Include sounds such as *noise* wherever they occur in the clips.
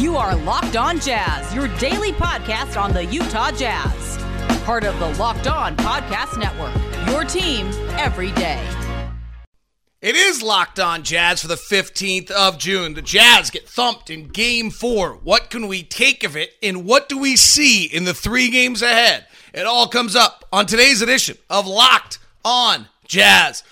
You are Locked On Jazz, your daily podcast on the Utah Jazz. Part of the Locked On Podcast Network, your team every day. It is Locked On Jazz for the 15th of June. The Jazz get thumped in game four. What can we take of it, and what do we see in the three games ahead? It all comes up on today's edition of Locked On Jazz.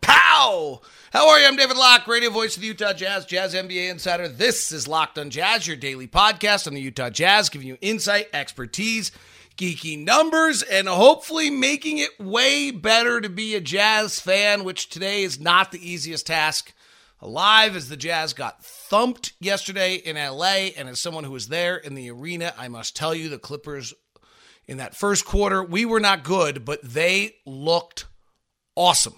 Pow. How are you? I'm David Locke, radio voice of the Utah Jazz, Jazz NBA insider. This is Locked On Jazz, your daily podcast on the Utah Jazz, giving you insight, expertise, geeky numbers, and hopefully making it way better to be a Jazz fan, which today is not the easiest task alive as the Jazz got thumped yesterday in LA. And as someone who was there in the arena, I must tell you the Clippers in that first quarter, we were not good, but they looked awesome.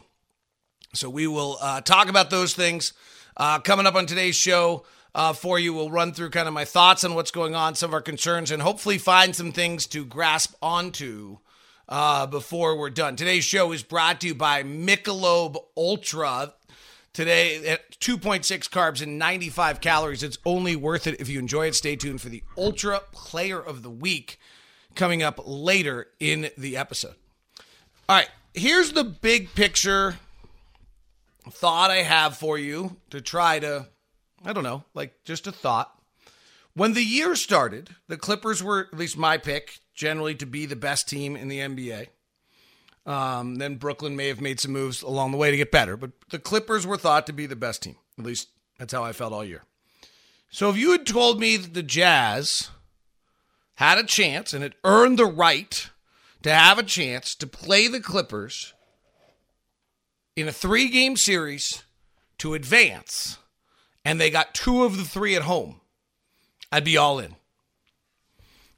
So we will uh, talk about those things uh, coming up on today's show. Uh, for you, we'll run through kind of my thoughts on what's going on, some of our concerns, and hopefully find some things to grasp onto uh, before we're done. Today's show is brought to you by Michelob Ultra. Today, at 2.6 carbs and 95 calories, it's only worth it if you enjoy it. Stay tuned for the Ultra Player of the Week coming up later in the episode. All right, here's the big picture thought I have for you to try to, I don't know, like just a thought. When the year started, the Clippers were, at least my pick, generally to be the best team in the NBA. Um, then Brooklyn may have made some moves along the way to get better, but the Clippers were thought to be the best team. At least that's how I felt all year. So if you had told me that the Jazz had a chance and had earned the right to have a chance to play the Clippers in a three game series to advance, and they got two of the three at home, I'd be all in.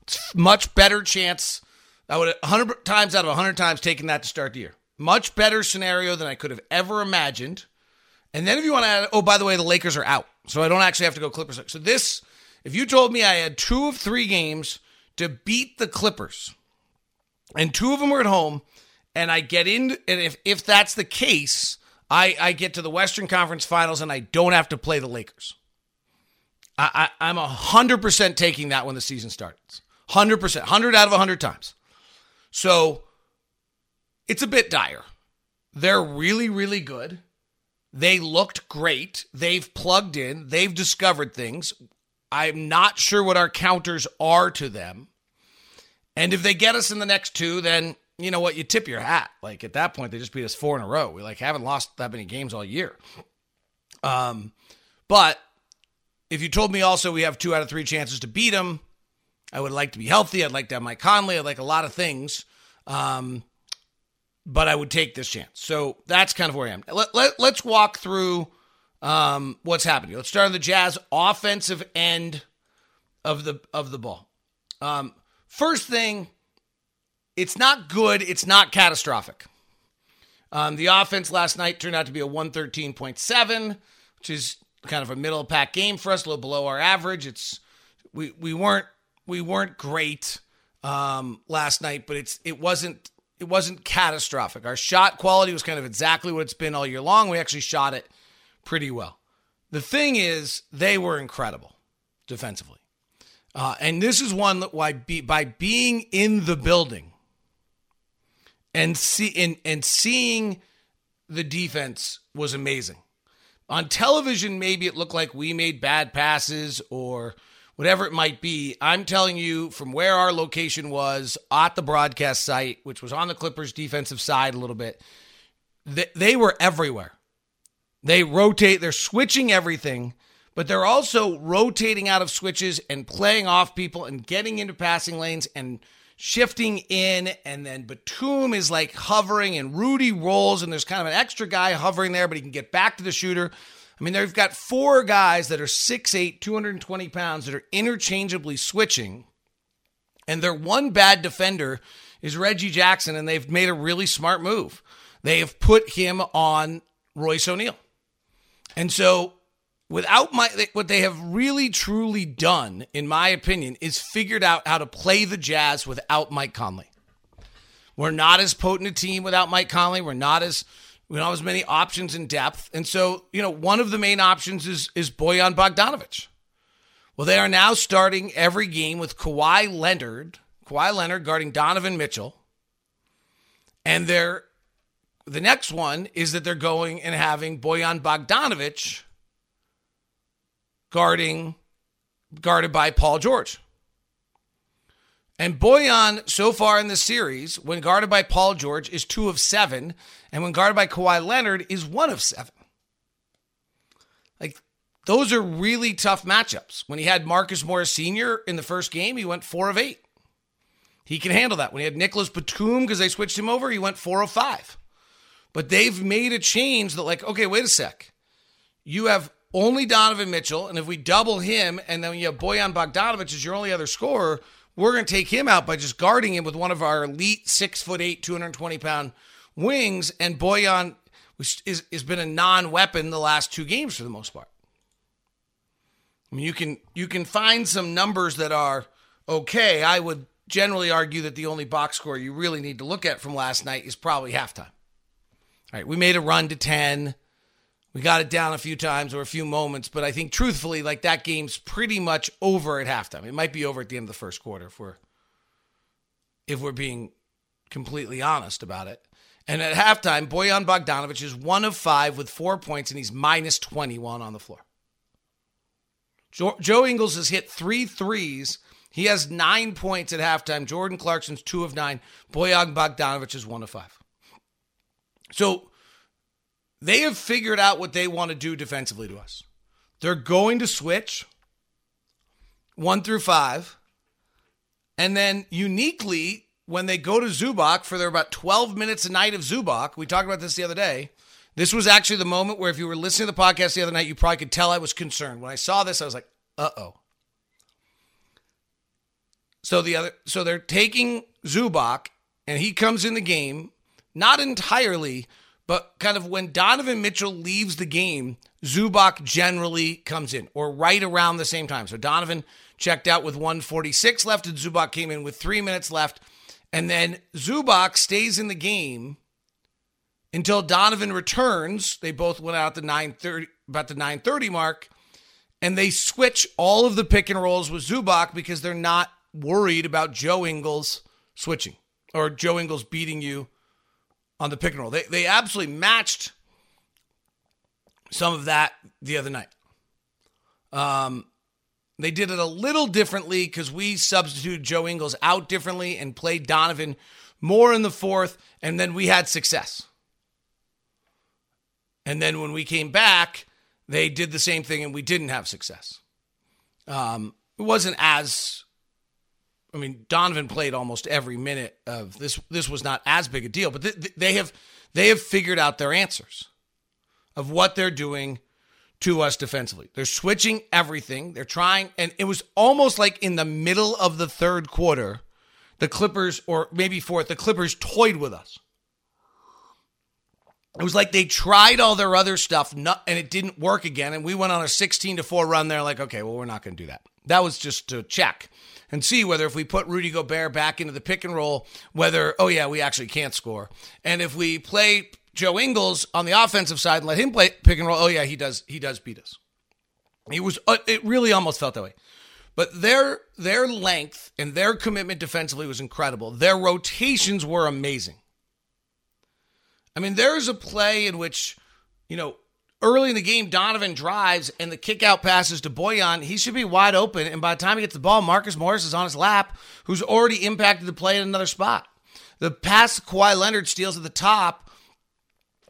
It's much better chance. I would 100 times out of 100 times taken that to start the year. Much better scenario than I could have ever imagined. And then if you want to add, oh, by the way, the Lakers are out. So I don't actually have to go Clippers. So this, if you told me I had two of three games to beat the Clippers, and two of them were at home, and I get in, and if if that's the case, I I get to the Western Conference Finals, and I don't have to play the Lakers. I, I I'm hundred percent taking that when the season starts. Hundred percent, hundred out of hundred times. So it's a bit dire. They're really really good. They looked great. They've plugged in. They've discovered things. I'm not sure what our counters are to them. And if they get us in the next two, then you know what? You tip your hat. Like at that point, they just beat us four in a row. We like haven't lost that many games all year. Um, but if you told me also we have two out of three chances to beat them, I would like to be healthy. I'd like to have Mike Conley. I'd like a lot of things. Um, but I would take this chance. So that's kind of where I am. Let, let, let's walk through um, what's happening. Let's start on the Jazz offensive end of the of the ball. Um, first thing, it's not good. It's not catastrophic. Um, the offense last night turned out to be a 113.7, which is kind of a middle pack game for us, a little below our average. It's we we weren't we weren't great um, last night, but it's it wasn't it wasn't catastrophic. Our shot quality was kind of exactly what it's been all year long. We actually shot it pretty well. The thing is, they were incredible defensively. Uh, and this is one that why be, by being in the building and see and, and seeing the defense was amazing. On television, maybe it looked like we made bad passes or whatever it might be. I'm telling you from where our location was at the broadcast site, which was on the Clippers defensive side a little bit, they, they were everywhere. They rotate, they're switching everything, but they're also rotating out of switches and playing off people and getting into passing lanes and shifting in. And then Batum is like hovering and Rudy rolls, and there's kind of an extra guy hovering there, but he can get back to the shooter. I mean, they've got four guys that are 6'8, 220 pounds that are interchangeably switching. And their one bad defender is Reggie Jackson, and they've made a really smart move. They have put him on Royce O'Neale. And so, without my, what they have really truly done, in my opinion, is figured out how to play the Jazz without Mike Conley. We're not as potent a team without Mike Conley. We're not as We don't have as many options in depth. And so, you know, one of the main options is is Bojan Bogdanovic Well, they are now starting every game with Kawhi Leonard, Kawhi Leonard guarding Donovan Mitchell. And they're the next one is that they're going and having Bojan Bogdanovic guarding guarded by Paul George. And Bojan, so far in the series, when guarded by Paul George, is two of seven, and when guarded by Kawhi Leonard, is one of seven. Like, those are really tough matchups. When he had Marcus Morris Sr. in the first game, he went four of eight. He can handle that. When he had Nicolas Batum, because they switched him over, he went four of five. But they've made a change that, like, okay, wait a sec. You have only Donovan Mitchell, and if we double him, and then you have Bojan Bogdanovic as your only other scorer, we're going to take him out by just guarding him with one of our elite six foot eight, 220 pound wings. And Bojan is, has been a non weapon the last two games for the most part. I mean, you can you can find some numbers that are okay. I would generally argue that the only box score you really need to look at from last night is probably halftime. All right, we made a run to 10. We got it down a few times or a few moments, but I think truthfully, like that game's pretty much over at halftime. It might be over at the end of the first quarter if we're if we're being completely honest about it. And at halftime, Bojan Bogdanovic is one of five with four points, and he's minus 21 on the floor. Joe, Joe Ingles has hit three threes. He has nine points at halftime. Jordan Clarkson's two of nine. Bojan Bogdanovic is one of five. So they have figured out what they want to do defensively to us. They're going to switch one through five. And then uniquely, when they go to Zubac for their about 12 minutes a night of Zubac, we talked about this the other day. This was actually the moment where if you were listening to the podcast the other night, you probably could tell I was concerned. When I saw this, I was like, uh oh. So the other so they're taking Zubac and he comes in the game, not entirely, but kind of when Donovan Mitchell leaves the game, Zubac generally comes in or right around the same time. So Donovan checked out with 146 left, and Zubac came in with three minutes left. And then Zubac stays in the game until Donovan returns. They both went out the 930 about the 930 mark, and they switch all of the pick and rolls with Zubac because they're not worried about Joe Ingles switching or Joe Ingles beating you on the pick and roll. They they absolutely matched some of that the other night. Um, they did it a little differently because we substituted Joe Ingles out differently and played Donovan more in the fourth, and then we had success. And then when we came back, they did the same thing and we didn't have success. Um, it wasn't as I mean, Donovan played almost every minute of this. This was not as big a deal, but th- they have they have figured out their answers of what they're doing to us defensively. They're switching everything. They're trying, and it was almost like in the middle of the third quarter, the Clippers, or maybe fourth, the Clippers toyed with us. It was like they tried all their other stuff, and it didn't work again. And we went on a 16 to 4 run there, like, okay, well, we're not going to do that. That was just to check and see whether if we put Rudy Gobert back into the pick and roll, whether, oh, yeah, we actually can't score. And if we play Joe Ingles on the offensive side and let him play pick and roll, oh, yeah, he does, he does beat us. He was, uh, it really almost felt that way. But their their length and their commitment defensively was incredible. Their rotations were amazing. I mean, there's a play in which, you know, early in the game, Donovan drives and the kick out passes to Bojan. He should be wide open. And by the time he gets the ball, Marcus Morris is on his lap, who's already impacted the play in another spot. The pass Kawhi Leonard steals at the top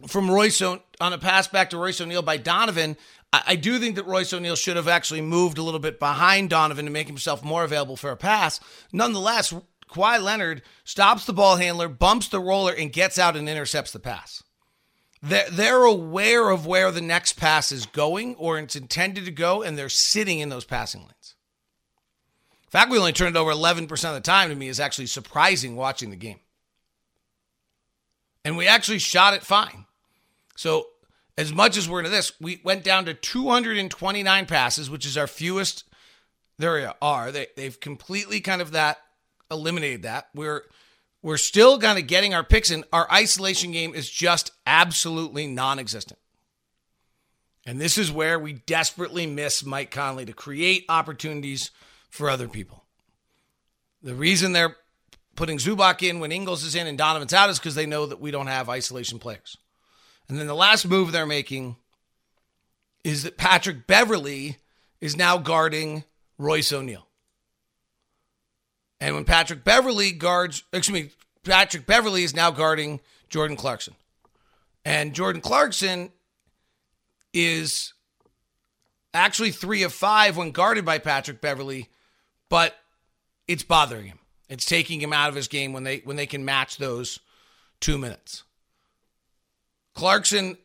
from Royce on a pass back to Royce O'Neale by Donovan. I, do think that Royce O'Neale should have actually moved a little bit behind Donovan to make himself more available for a pass. Nonetheless, Kawhi Leonard stops the ball handler, bumps the roller, and gets out and intercepts the pass. They're, they're aware of where the next pass is going or it's intended to go, and they're sitting in those passing lanes. The fact we only turned it over 11% of the time to me is actually surprising watching the game. And we actually shot it fine. So, as much as we're into this, we went down to 229 passes, which is our fewest there are. They, they've completely kind of that eliminated that. We're we're still kind of getting our picks in. Our isolation game is just absolutely non existent. And this is where we desperately miss Mike Conley to create opportunities for other people. The reason they're putting Zubac in when Ingles is in and Donovan's out is because they know that we don't have isolation players. And then the last move they're making is that Patrick Beverley is now guarding Royce O'Neale. And when Patrick Beverley guards, excuse me, Patrick Beverley is now guarding Jordan Clarkson. And Jordan Clarkson is actually three of five when guarded by Patrick Beverley, but it's bothering him. It's taking him out of his game when they when they can match those two minutes. Clarkson,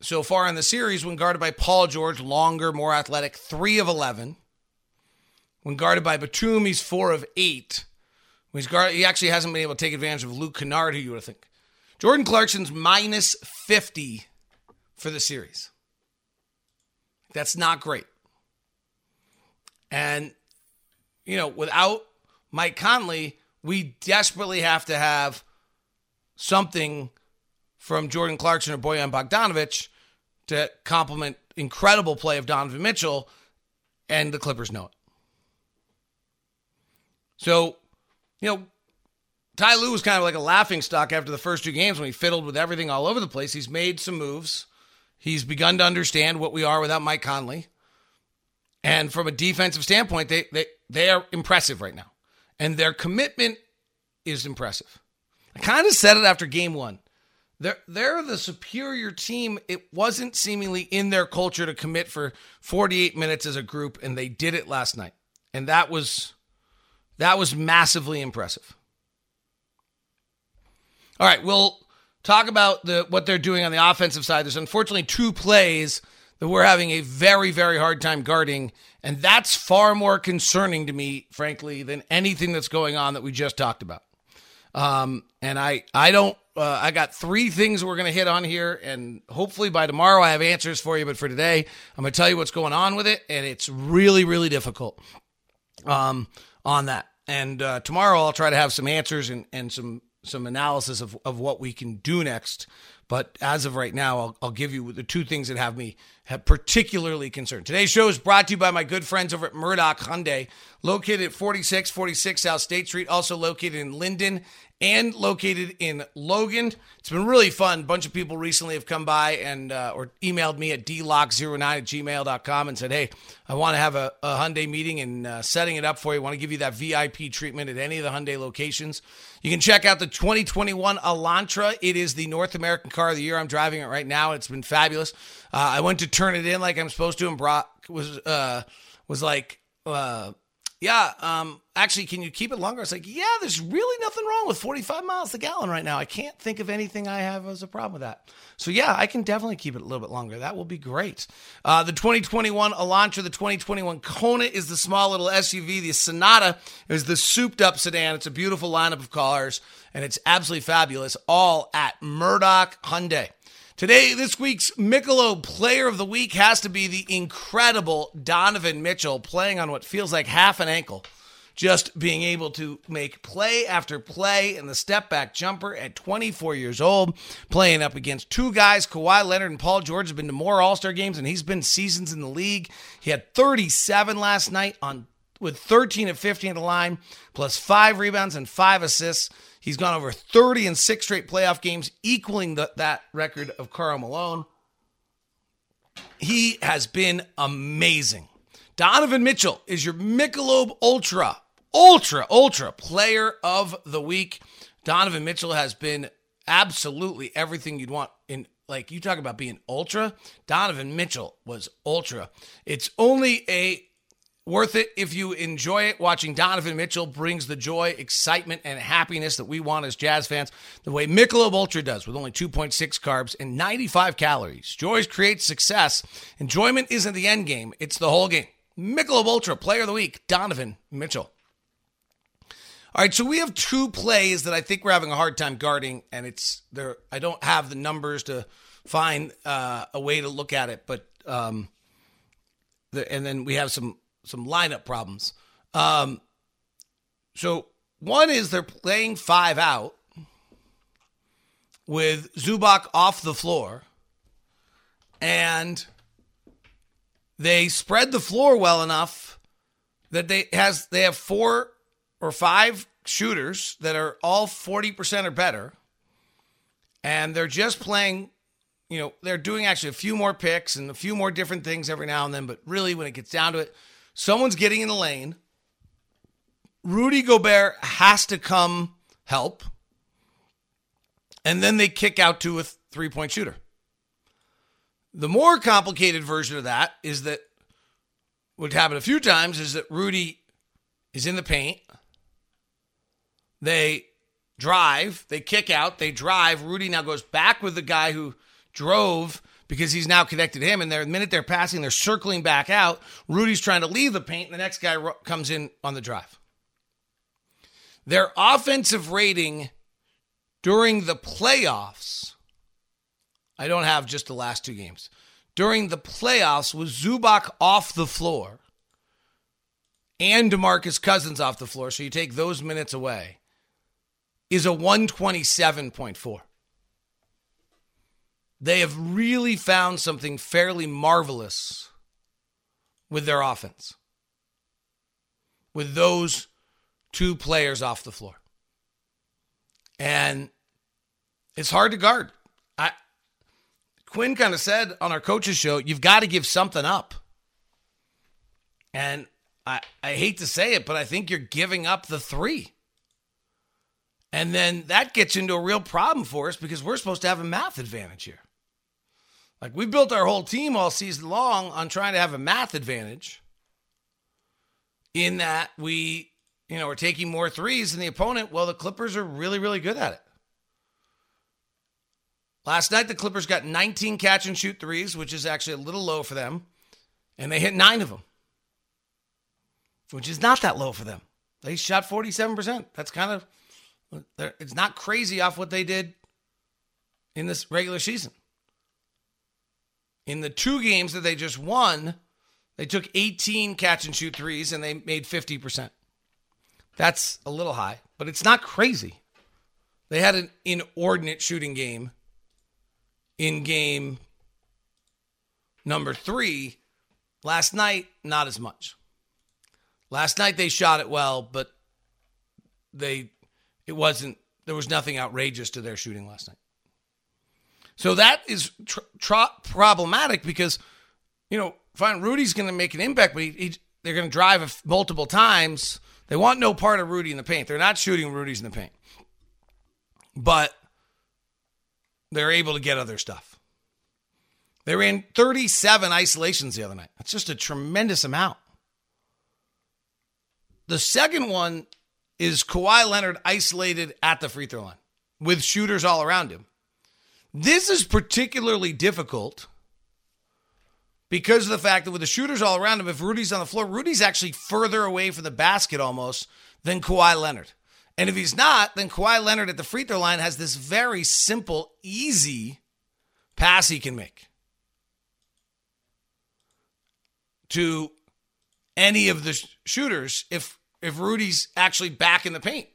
so far in the series, when guarded by Paul George, longer, more athletic, three of eleven. When guarded by Batum, he's four of eight. When he's guarded, he actually hasn't been able to take advantage of Luke Kennard, who you would think. Jordan Clarkson's minus 50 for the series. That's not great. And, you know, without Mike Conley, we desperately have to have something from Jordan Clarkson or Bojan Bogdanovic to complement incredible play of Donovan Mitchell, and the Clippers know it. So, you know, Ty Lue was kind of like a laughing stock after the first two games when he fiddled with everything all over the place. He's made some moves. He's begun to understand what we are without Mike Conley. And from a defensive standpoint, they, they, they are impressive right now. And their commitment is impressive. I kind of said it after game one. They're, they're the superior team. It wasn't seemingly in their culture to commit for 48 minutes as a group, and they did it last night. And that was that was massively impressive. All right, we'll talk about the what they're doing on the offensive side. There's unfortunately two plays that we're having a very, very hard time guarding, and that's far more concerning to me, frankly, than anything that's going on that we just talked about. Um, and I, I don't. Uh, I got three things we're going to hit on here, and hopefully by tomorrow I have answers for you. But for today, I'm going to tell you what's going on with it, and it's really, really difficult um, on that. And uh, tomorrow I'll try to have some answers and, and some some analysis of, of what we can do next. But as of right now, I'll, I'll give you the two things that have me particularly concerned. Today's show is brought to you by my good friends over at Murdock Hyundai, located at 4646 South State Street, also located in Lindon and located in Logan. It's been really fun. A bunch of people recently have come by and uh, or emailed me at dlock09 at gmail.com and said, hey, I want to have a, a Hyundai meeting and uh, setting it up for you. I want to give you that VIP treatment at any of the Hyundai locations. You can check out the 2021 Elantra. It is the North American car of the year. I'm driving it right now. It's been fabulous. Uh, I went to turn it in like I'm supposed to, and Brock was uh, was like, uh, yeah, um, actually, can you keep it longer? I was like, yeah, there's really nothing wrong with 45 miles a gallon right now. I can't think of anything I have as a problem with that. So, yeah, I can definitely keep it a little bit longer. That will be great. Uh, the 2021 Elantra, the 2021 Kona is the small little SUV. The Sonata is the souped up sedan. It's a beautiful lineup of cars, and it's absolutely fabulous, all at Murdock Hyundai. Today, this week's Michelob Player of the Week has to be the incredible Donovan Mitchell playing on what feels like half an ankle. Just being able to make play after play in the step back jumper at 24 years old, playing up against two guys. Kawhi Leonard and Paul George have been to more All Star games, and he's been seasons in the league. He had 37 last night on with 13 of 15 at the line, plus five rebounds and five assists. He's gone over 30 in six straight playoff games, equaling the, that record of Karl Malone. He has been amazing. Donovan Mitchell is your Michelob Ultra, Ultra, Ultra player of the week. Donovan Mitchell has been absolutely everything you'd want in like you talk about being ultra. Donovan Mitchell was ultra. It's only a Worth it if you enjoy it. Watching Donovan Mitchell brings the joy, excitement, and happiness that we want as Jazz fans, the way Michelob Ultra does with only 2.6 carbs and 95 calories. Joy creates success. Enjoyment isn't the end game, it's the whole game. Michelob Ultra, Player of the Week, Donovan Mitchell. All right, so we have two plays that I think we're having a hard time guarding, and it's there. I don't have the numbers to find uh, a way to look at it, but um, the, and then we have some some lineup problems. Um, so one is they're playing five out with Zubac off the floor, and they spread the floor well enough that they has they have four or five shooters that are all 40% or better and they're just playing you know they're doing actually a few more picks and a few more different things every now and then but really when it gets down to it someone's getting in the lane. Rudy Gobert has to come help. And then they kick out to a three-point shooter. The more complicated version of that is that what happened a few times is that Rudy is in the paint. They drive, they kick out, they drive. Rudy now goes back with the guy who drove because he's now connected to him. And the minute they're passing, they're circling back out. Rudy's trying to leave the paint, and the next guy comes in on the drive. Their offensive rating during the playoffs I don't have just the last two games. During the playoffs, with Zubac off the floor and DeMarcus Cousins off the floor, so you take those minutes away, is a 127.4. They have really found something fairly marvelous with their offense, with those two players off the floor. And it's hard to guard. I Quinn kind of said on our coaches show, you've got to give something up. And I, I hate to say it, but I think you're giving up the three. And then that gets into a real problem for us because we're supposed to have a math advantage here. Like we built our whole team all season long on trying to have a math advantage in that we, you know, we're taking more threes than the opponent. Well, the Clippers are really, really good at it. Last night, the Clippers got 19 catch and shoot threes, which is actually a little low for them. And they hit nine of them, which is not that low for them. They shot 47%. That's kind of, it's not crazy off what they did in this regular season. In the two games that they just won, they took 18 catch and shoot threes and they made 50%. That's a little high, but it's not crazy. They had an inordinate shooting game in game number three. Last night, not as much. Last night they shot it well, but they it wasn't there was nothing outrageous to their shooting last night. So that is tr- tr- problematic because you know, fine, Rudy's going to make an impact, but he, he, they're going to drive multiple times. They want no part of Rudy in the paint. They're not shooting Rudy's in the paint, but they're able to get other stuff. They ran 37 isolations the other night. That's just a tremendous amount. The second one is Kawhi Leonard isolated at the free throw line with shooters all around him. This is particularly difficult because of the fact that with the shooters all around him, if Rudy's on the floor, Rudy's actually further away from the basket almost than Kawhi Leonard. And if he's not, then Kawhi Leonard at the free throw line has this very simple, easy pass he can make to any of the shooters if if Rudy's actually back in the paint.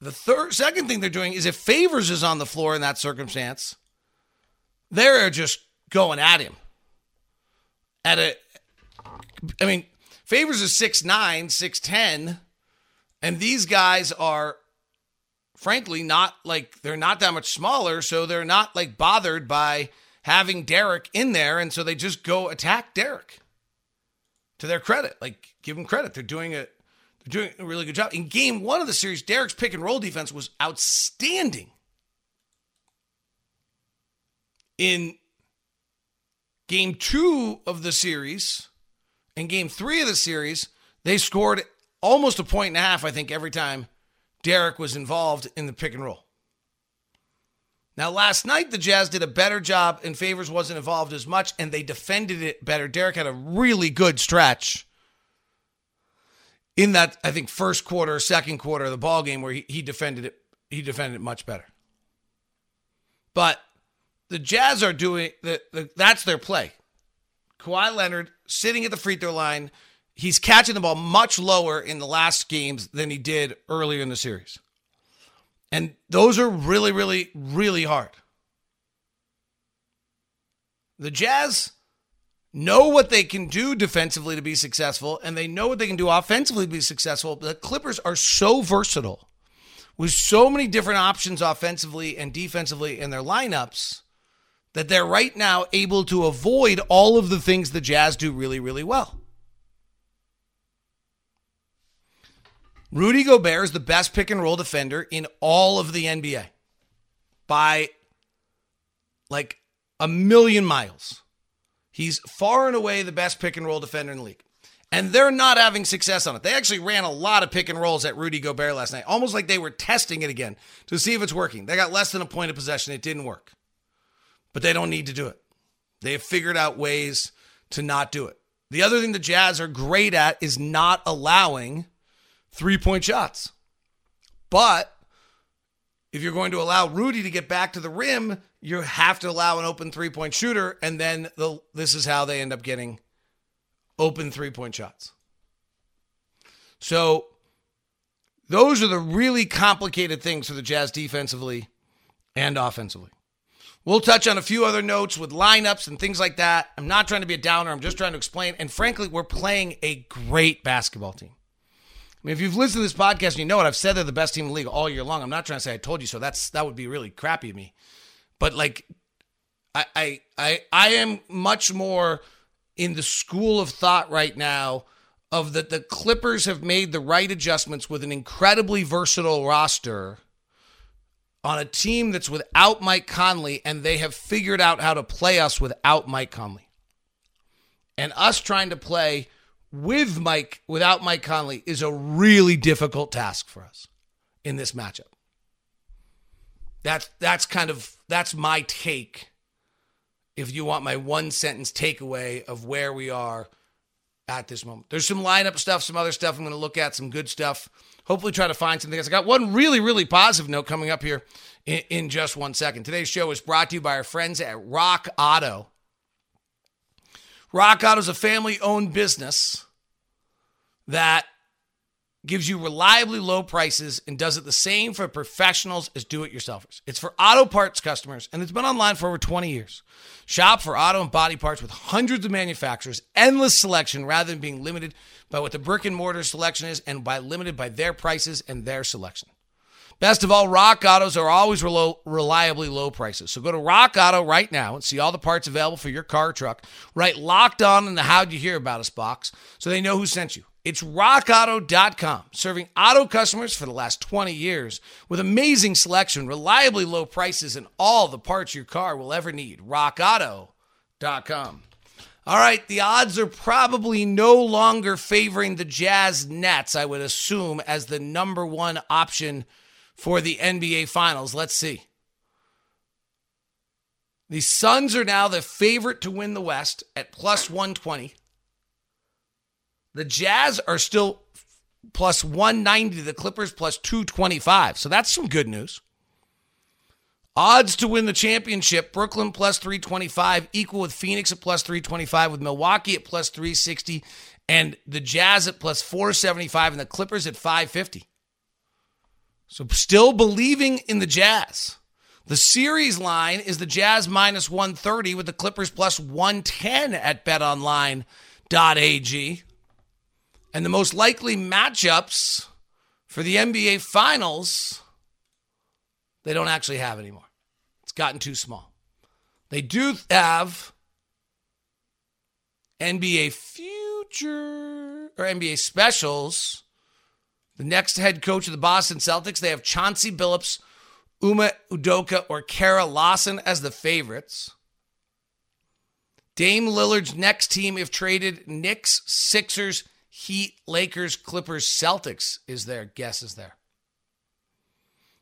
The third second thing they're doing is if Favors is on the floor in that circumstance, they're just going at him. At a I mean, Favors is 6'9, 6'10, and these guys are frankly not like they're not that much smaller, so they're not like bothered by having Derrick in there, and so they just go attack Derrick. To their credit, like give them credit, they're doing it. They're doing a really good job. In game one of the series, Derrick's pick and roll defense was outstanding. In game two of the series, in game three of the series, they scored almost a point and a half, I think, every time Derrick was involved in the pick and roll. Now, last night, the Jazz did a better job and Favors wasn't involved as much, and they defended it better. Derrick had a really good stretch in that, I think, first quarter, second quarter of the ball game where he, he defended it. He defended it much better. But the Jazz are doing the, the that's their play. Kawhi Leonard sitting at the free throw line, he's catching the ball much lower in the last games than he did earlier in the series. And those are really, really, really hard. The Jazz know what they can do defensively to be successful, and they know what they can do offensively to be successful. The Clippers are so versatile with so many different options offensively and defensively in their lineups that they're right now able to avoid all of the things the Jazz do really, really well. Rudy Gobert is the best pick and roll defender in all of the NBA by like a million miles. He's far and away the best pick and roll defender in the league. And they're not having success on it. They actually ran a lot of pick and rolls at Rudy Gobert last night, almost like they were testing it again to see if it's working. They got less than a point of possession. It didn't work. But they don't need to do it. They have figured out ways to not do it. The other thing the Jazz are great at is not allowing three point shots. But if you're going to allow Rudy to get back to the rim, you have to allow an open three point shooter, and then the, this is how they end up getting open three point shots. So those are the really complicated things for the Jazz defensively and offensively. We'll touch on a few other notes with lineups and things like that. I'm not trying to be a downer, I'm just trying to explain. And frankly, we're playing a great basketball team. I mean, if you've listened to this podcast and you know it, I've said they're the best team in the league all year long. I'm not trying to say I told you so. That's that would be really crappy of me. But like, I I I, I am much more in the school of thought right now of that the Clippers have made the right adjustments with an incredibly versatile roster on a team that's without Mike Conley, and they have figured out how to play us without Mike Conley. And us trying to play with Mike, without Mike Conley, is a really difficult task for us in this matchup. That's that's kind of that's my take. If you want my one sentence takeaway of where we are at this moment, there's some lineup stuff, some other stuff I'm going to look at, some good stuff. Hopefully, try to find something else. I got one really, really positive note coming up here in, in just one second. Today's show is brought to you by our friends at Rock Auto. Rock Auto is a family owned business that gives you reliably low prices and does it the same for professionals as do it yourselfers. It's for auto parts customers and it's been online for over 20 years. Shop for auto and body parts with hundreds of manufacturers, endless selection rather than being limited by what the brick and mortar selection is and by limited by their prices and their selection. Best of all, Rock Autos are always relo- reliably low prices. So go to Rock Auto right now and see all the parts available for your car truck. Write locked on in the How'd You Hear About Us box so they know who sent you. It's rockauto.com, serving auto customers for the last 20 years with amazing selection, reliably low prices, and all the parts your car will ever need. rockauto.com. All right, the odds are probably no longer favoring the Jazz Nets, I would assume, as the number one option for the NBA Finals. Let's see. The Suns are now the favorite to win the West at plus 120. The Jazz are still plus 190, the Clippers plus 225. So that's some good news. Odds to win the championship Brooklyn plus 325, equal with Phoenix at plus 325, with Milwaukee at plus 360, and the Jazz at plus 475, and the Clippers at 550. So still believing in the Jazz. The series line is the Jazz minus 130 with the Clippers plus 110 at betonline.ag. And the most likely matchups for the NBA Finals, they don't actually have anymore. It's gotten too small. They do have NBA Future or NBA Specials. The next head coach of the Boston Celtics, they have Chauncey Billups, Ime Udoka, or Kara Lawson as the favorites. Dame Lillard's next team, if traded, Knicks, Sixers, Heat, Lakers, Clippers, Celtics is their guess is there.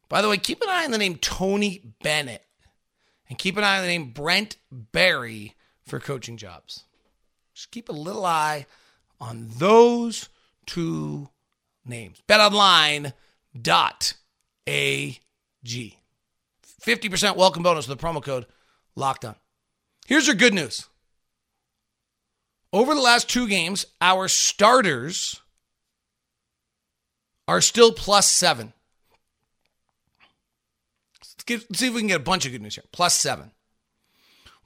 By the way, keep an eye on the name Tony Bennett and keep an eye on the name Brent Barry for coaching jobs. Just keep a little eye on those two names. BetOnline.ag. 50% welcome bonus with the promo code locked on. Here's your good news. Over the last two games, our starters are still plus seven. Let's, get, let's see if we can get a bunch of good news here. Plus seven.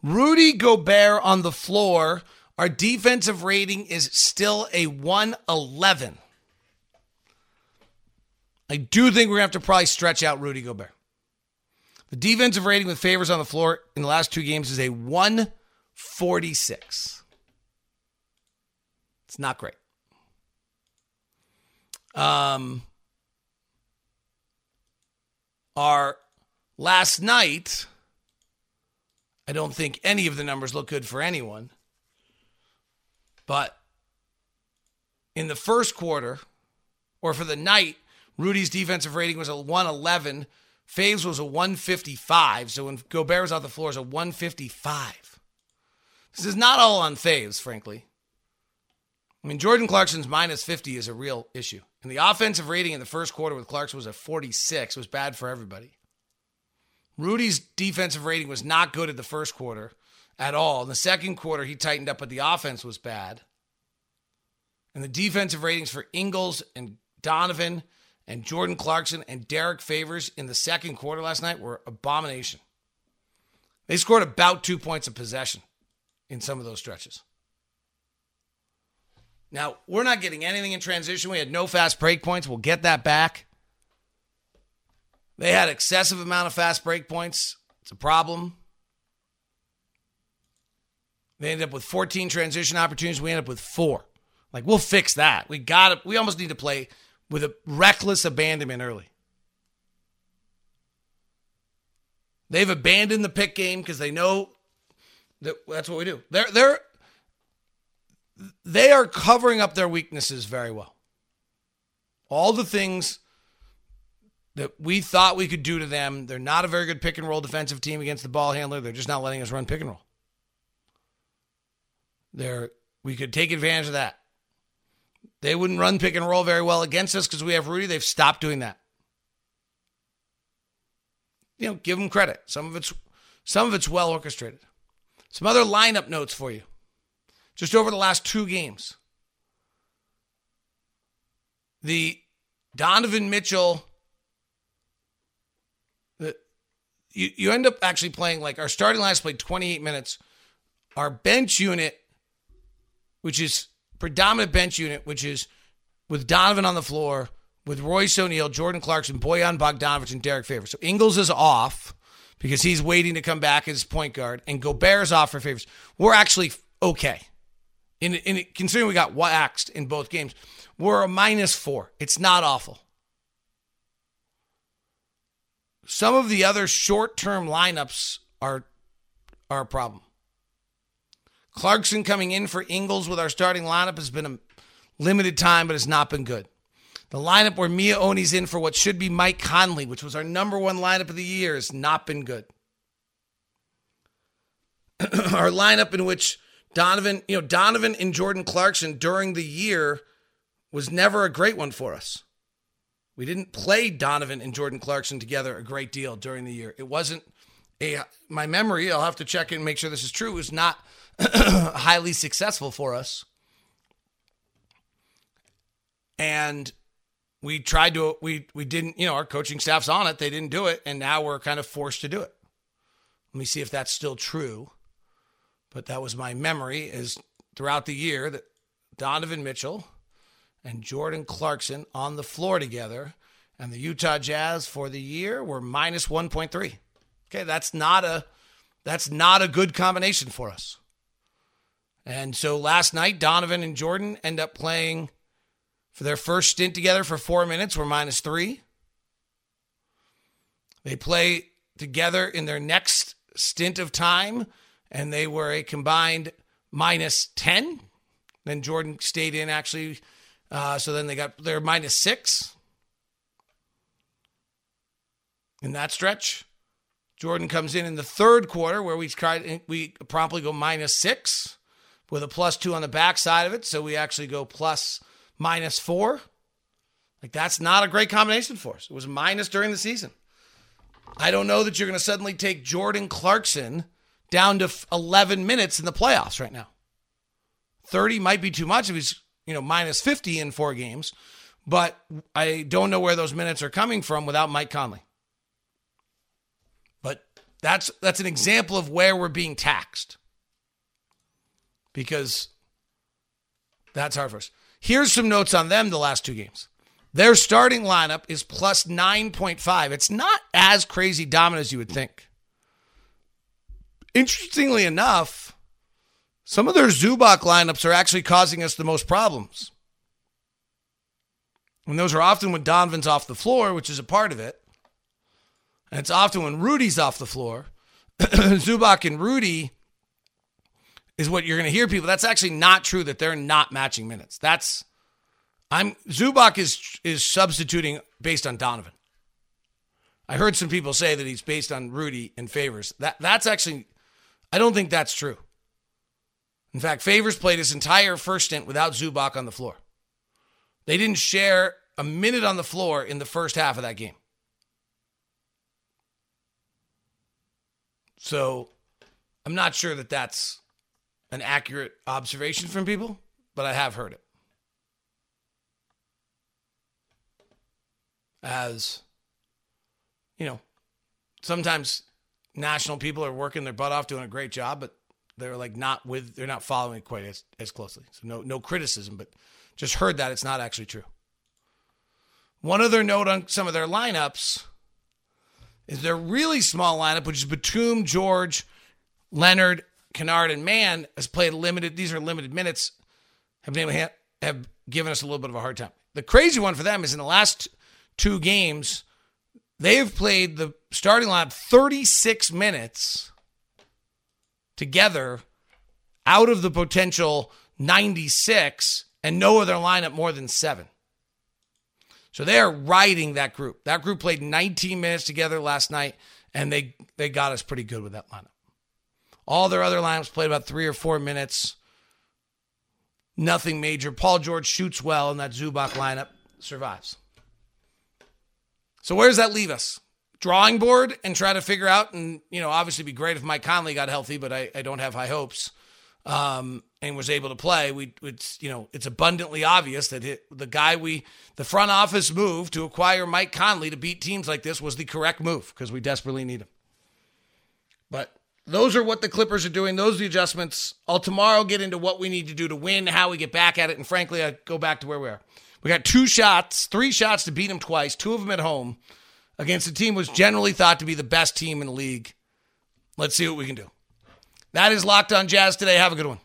Rudy Gobert on the floor. Our defensive rating is still a 111. I do think we're going to have to probably stretch out Rudy Gobert. The defensive rating with favors on the floor in the last two games is a 146. It's not great. Um, our last night, I don't think any of the numbers look good for anyone. But in the first quarter, or for the night, Rudy's defensive rating was a 111. Faves was a 155. So when Gobert was off the floor, was a 155. This is not all on Faves, frankly. I mean, Jordan Clarkson's minus 50 is a real issue. And the offensive rating in the first quarter with Clarkson was a 46. Was bad for everybody. Rudy's defensive rating was not good at the first quarter at all. In the second quarter, he tightened up, but the offense was bad. And the defensive ratings for Ingles and Donovan and Jordan Clarkson and Derrick Favors in the second quarter last night were abomination. They scored about two points of possession in some of those stretches. Now, we're not getting anything in transition. We had no fast break points. We'll get that back. They had excessive amount of fast break points. It's a problem. They ended up with 14 transition opportunities. We ended up with four. Like we'll fix that. We got it. We almost need to play with a reckless abandonment early. They've abandoned the pick game because they know that that's what we do. They're they're they are covering up their weaknesses very well. All the things that we thought we could do to them, they're not a very good pick and roll defensive team against the ball handler. They're just not letting us run pick and roll. They're, we could take advantage of that. They wouldn't run pick and roll very well against us because we have Rudy. They've stopped doing that. You know, give them credit. Some of it's some of it's well orchestrated. Some other lineup notes for you just over the last two games. The Donovan Mitchell, you, you end up actually playing like our starting lines played 28 minutes. Our bench unit, which is predominant bench unit, which is with Donovan on the floor, with Royce O'Neale, Jordan Clarkson, Bojan Bogdanovic, and Derrick Favors. So Ingles is off because he's waiting to come back as point guard, and Gobert's off for Favors. We're actually okay in, in considering we got waxed in both games, we're a minus four. It's not awful. Some of the other short-term lineups are are a problem. Clarkson coming in for Ingles with our starting lineup has been a limited time, but has not been good. The lineup where Miye Oni's in for what should be Mike Conley, which was our number one lineup of the year, has not been good. *clears throat* our lineup in which Donovan, you know, Donovan and Jordan Clarkson during the year was never a great one for us. We didn't play Donovan and Jordan Clarkson together a great deal during the year. It wasn't a my memory, I'll have to check and make sure this is true, was not *clears throat* highly successful for us. And we tried to we we didn't, you know, our coaching staff's on it. They didn't do it, and now we're kind of forced to do it. Let me see if that's still true but that was my memory is throughout the year that Donovan Mitchell and Jordan Clarkson on the floor together and the Utah Jazz for the year were minus 1.3. Okay, that's not a that's not a good combination for us. And so last night Donovan and Jordan end up playing for their first stint together for 4 minutes were minus 3. They play together in their next stint of time and they were a combined minus 10. Then Jordan stayed in actually. Uh, so then they got their minus six in that stretch. Jordan comes in in the third quarter where we tried we promptly go minus six with a plus two on the backside of it. So we actually go plus minus four. Like that's not a great combination for us. It was minus during the season. I don't know that you're going to suddenly take Jordan Clarkson down to 11 minutes in the playoffs right now. 30 might be too much if he's, you know, minus 50 in four games, but I don't know where those minutes are coming from without Mike Conley. But that's that's an example of where we're being taxed. Because that's hard for us. Here's some notes on them the last two games. Their starting lineup is plus 9.5. It's not as crazy dominant as you would think. Interestingly enough, some of their Zubac lineups are actually causing us the most problems. And those are often when Donovan's off the floor, which is a part of it. And it's often when Rudy's off the floor. *clears throat* Zubac and Rudy is what you're going to hear people. That's actually not true that they're not matching minutes. That's I'm Zubac is is substituting based on Donovan. I heard some people say that he's based on Rudy and Favors. That that's actually I don't think that's true. In fact, Favors played his entire first stint without Zubac on the floor. They didn't share a minute on the floor in the first half of that game. So, I'm not sure that that's an accurate observation from people, but I have heard it. As you know, sometimes national people are working their butt off doing a great job, but they're like not with they're not following it quite as, as closely. So no no criticism, but just heard that it's not actually true. One other note on some of their lineups is their really small lineup, which is Batum, George, Leonard, Kennard and Mann has played limited. These are limited minutes. Have been have given us a little bit of a hard time. The crazy one for them is in the last two games, they have played the starting line 36 minutes together out of the potential 96 and no other lineup more than seven. So they are riding that group. That group played 19 minutes together last night, and they they got us pretty good with that lineup. All their other lineups played about three or four minutes. Nothing major. Paul George shoots well, and that Zubac lineup survives. So where does that leave us? Drawing board and try to figure out, and you know, obviously, be great if Mike Conley got healthy, but I, I don't have high hopes. Um, and was able to play. We, it's you know, it's abundantly obvious that it, the guy we, the front office move to acquire Mike Conley to beat teams like this was the correct move because we desperately need him. But those are what the Clippers are doing. Those are the adjustments. I'll tomorrow get into what we need to do to win, how we get back at it. And frankly, I go back to where we are. We got two shots, three shots to beat them twice, two of them at home against a team was generally thought to be the best team in the league. Let's see what we can do. That is Locked on Jazz today. Have a good one.